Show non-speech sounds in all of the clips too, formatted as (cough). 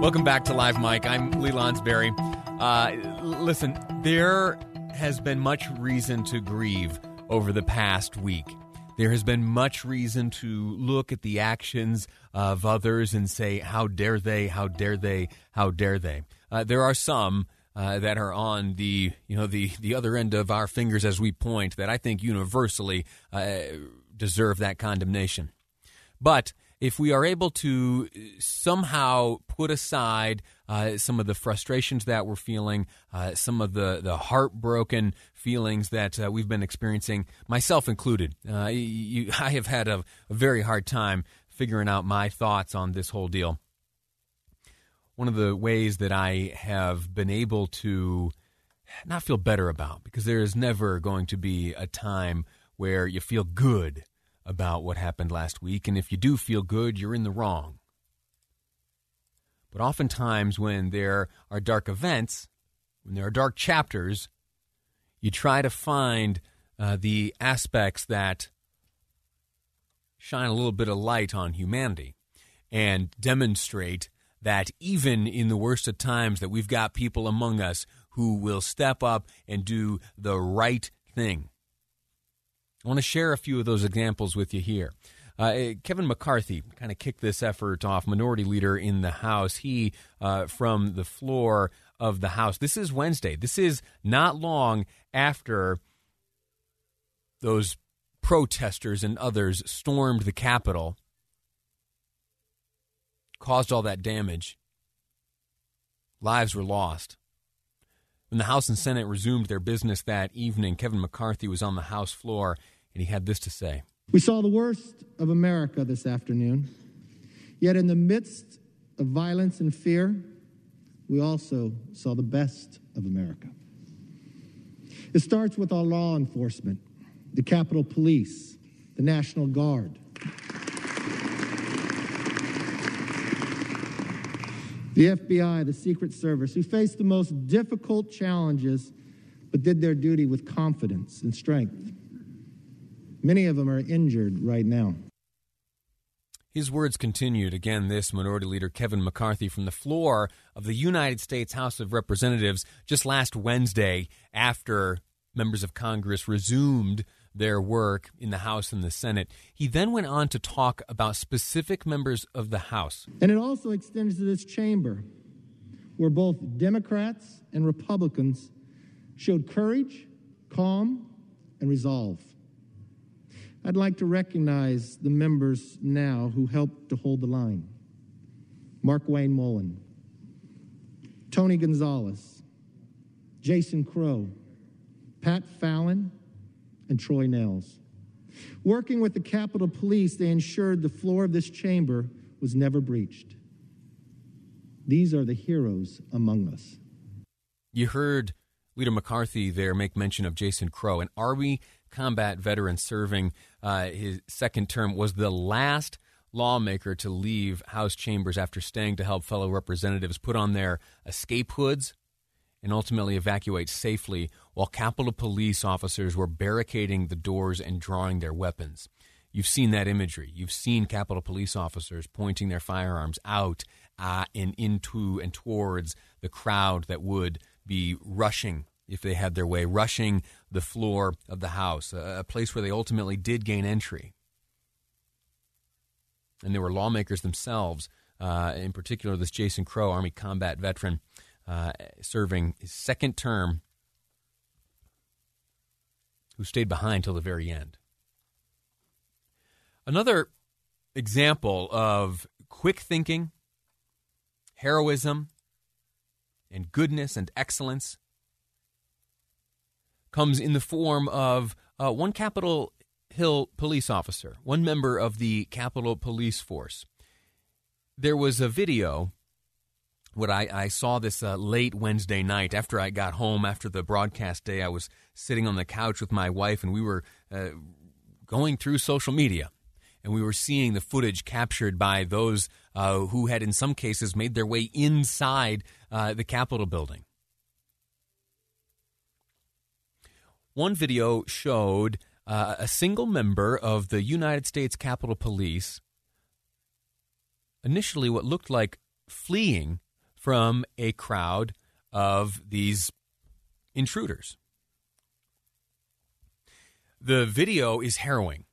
Welcome back to Live Mic. I'm Lee Lonsberry. Uh, listen, there has been much reason to grieve over the past week. There has been much reason to look at the actions of others and say, how dare they, how dare they, how dare they. Uh, there are some uh, that are on the you know the the other end of our fingers as we point that I think universally uh, deserve that condemnation. But if we are able to somehow put aside uh, some of the frustrations that we're feeling, uh, some of the, the heartbroken feelings that uh, we've been experiencing, myself included, uh, you, (laughs) I have had a, a very hard time figuring out my thoughts on this whole deal. One of the ways that I have been able to not feel better about because there is never going to be a time where you feel good about what happened last week. And if you do feel good, you're in the wrong. But oftentimes, when there are dark events, when there are dark chapters, you try to find uh, the aspects that shine a little bit of light on humanity and demonstrate that even in the worst of times that we've got people among us who will step up and do the right thing. I want to share a few of those examples with you here. Uh, Kevin McCarthy kind of kicked this effort off, minority leader in the House. He, uh, from the floor of the House, this is Wednesday. This is not long after those protesters and others stormed the Capitol caused all that damage. Lives were lost. When the House and Senate resumed their business that evening, Kevin McCarthy was on the House floor and he had this to say We saw the worst of America this afternoon. Yet, in the midst of violence and fear, we also saw the best of America. It starts with our law enforcement, the Capitol Police, the National Guard. The FBI, the Secret Service, who faced the most difficult challenges but did their duty with confidence and strength. Many of them are injured right now. His words continued. Again, this Minority Leader Kevin McCarthy from the floor of the United States House of Representatives just last Wednesday after members of Congress resumed their work in the House and the Senate. He then went on to talk about specific members of the House. And it also extends to this chamber, where both Democrats and Republicans showed courage, calm, and resolve. I'd like to recognize the members now who helped to hold the line Markwayne Mullin, Tony Gonzales, Jason Crow, Pat Fallon, and Troy Nehls. Working with the Capitol Police, they ensured the floor of this chamber was never breached. These are the heroes among us. You heard Leader McCarthy there make mention of Jason Crow, an Army combat veteran serving uh, his second term, was the last lawmaker to leave House chambers after staying to help fellow representatives put on their escape hoods and ultimately evacuate safely while Capitol Police officers were barricading the doors and drawing their weapons. You've seen that imagery. You've seen Capitol Police officers pointing their firearms out uh, and into and towards the crowd that would be rushing, if they had their way, rushing the floor of the House, a, a place where they ultimately did gain entry. And there were lawmakers themselves uh, in particular, this Jason Crow, Army combat veteran, uh, serving his second term, who stayed behind till the very end. Another example of quick thinking, heroism, and goodness and excellence comes in the form of uh, one Capitol Hill police officer, one member of the Capitol Police Force. There was a video. What I, I saw this uh, late Wednesday night after I got home after the broadcast day. I was sitting on the couch with my wife, and we were uh, going through social media and we were seeing the footage captured by those uh, who had, in some cases, made their way inside uh, the Capitol building. One video showed uh, a single member of the United States Capitol Police, initially what looked like fleeing from a crowd of these intruders. The video is harrowing.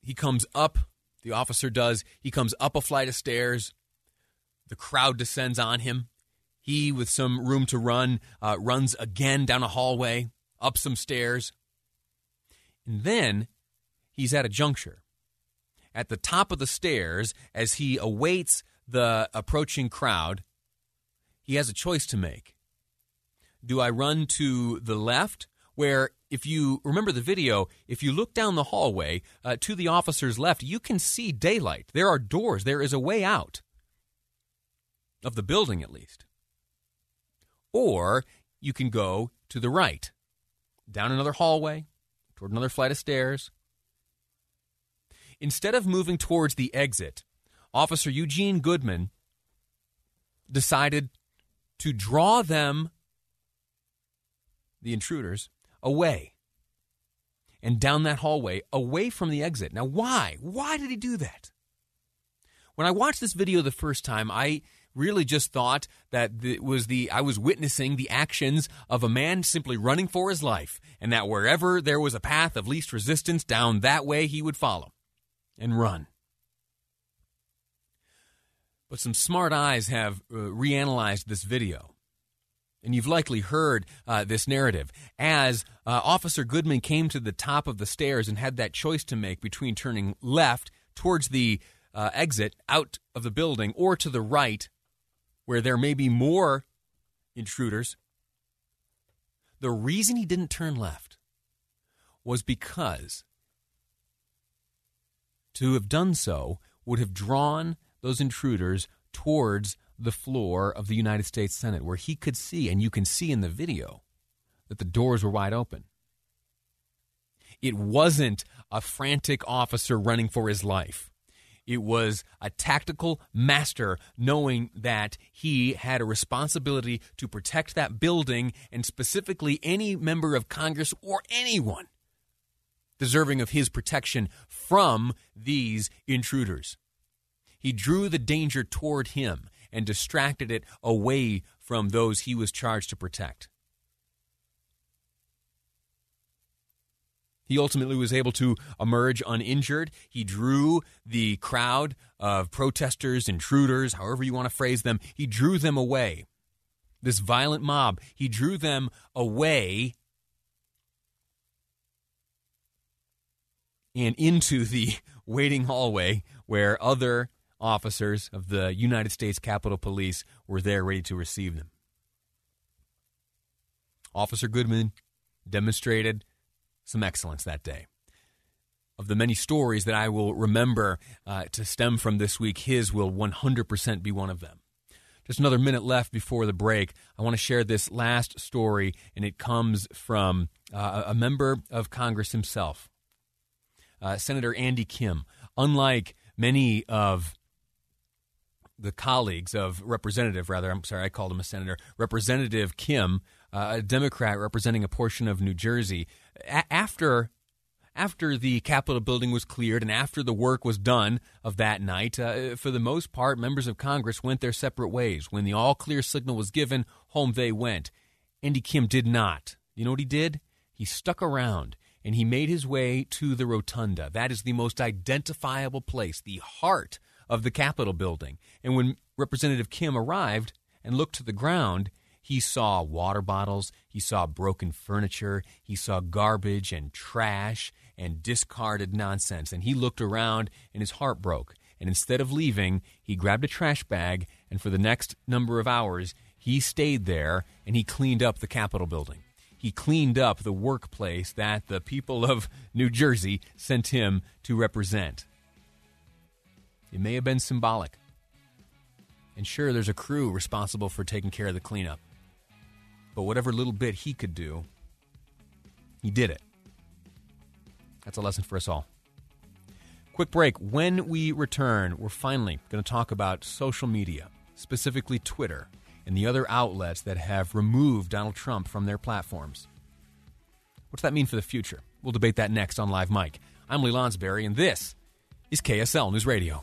He comes up, the officer does, he comes up a flight of stairs. The crowd descends on him. He, with some room to run, uh, runs again down a hallway, up some stairs. And then he's at a juncture. At the top of the stairs, as he awaits the approaching crowd, he has a choice to make. Do I run to the left, where if you remember the video, if you look down the hallway uh, to the officer's left, you can see daylight. There are doors, there is a way out of the building, at least. Or you can go to the right, down another hallway, toward another flight of stairs. Instead of moving towards the exit, Officer Eugene Goodman decided to draw them, the intruders, away and down that hallway, away from the exit. Now, why? Why did he do that? When I watched this video the first time, I really just thought that it was the I was witnessing the actions of a man simply running for his life, and that wherever there was a path of least resistance, down that way he would follow and run. But some smart eyes have uh, reanalyzed this video. And you've likely heard uh, this narrative. As uh, Officer Goodman came to the top of the stairs and had that choice to make between turning left towards the uh, exit out of the building or to the right where there may be more intruders. The reason he didn't turn left was because to have done so would have drawn those intruders towards the floor of the United States Senate, where he could see, and you can see in the video, that the doors were wide open. It wasn't a frantic officer running for his life. It was a tactical master knowing that he had a responsibility to protect that building and specifically any member of Congress or anyone deserving of his protection from these intruders. He drew the danger toward him and distracted it away from those he was charged to protect. He ultimately was able to emerge uninjured. He drew the crowd of protesters, intruders, however you want to phrase them, he drew them away. This violent mob, he drew them away and into the (laughs) waiting hallway where other officers of the United States Capitol Police were there ready to receive them. Officer Goodman demonstrated some excellence that day. Of the many stories that I will remember uh, to stem from this week, his will 100% be one of them. Just another minute left before the break. I want to share this last story, and it comes from uh, a member of Congress himself, uh, Senator Andy Kim. Unlike many of the colleagues of Representative, rather, I'm sorry, I called him a senator, Representative Kim, uh, a Democrat representing a portion of New Jersey, a- after after the Capitol building was cleared and after the work was done of that night, uh, for the most part, members of Congress went their separate ways. When the all clear signal was given, home they went. Andy Kim did not. You know what he did? He stuck around and he made his way to the rotunda. That is the most identifiable place, the heart of the Capitol building. And when Representative Kim arrived and looked to the ground, he saw water bottles, he saw broken furniture, he saw garbage and trash and discarded nonsense. And he looked around and his heart broke. And instead of leaving, he grabbed a trash bag and for the next number of hours, he stayed there and he cleaned up the Capitol building. He cleaned up the workplace that the people of New Jersey sent him to represent. It may have been symbolic. And sure, there's a crew responsible for taking care of the cleanup. But whatever little bit he could do, he did it. That's a lesson for us all. Quick break. When we return, we're finally going to talk about social media, specifically Twitter and the other outlets that have removed Donald Trump from their platforms. What's that mean for the future? We'll debate that next on Live Mic. I'm Lee Lonsberry, and this is KSL News Radio.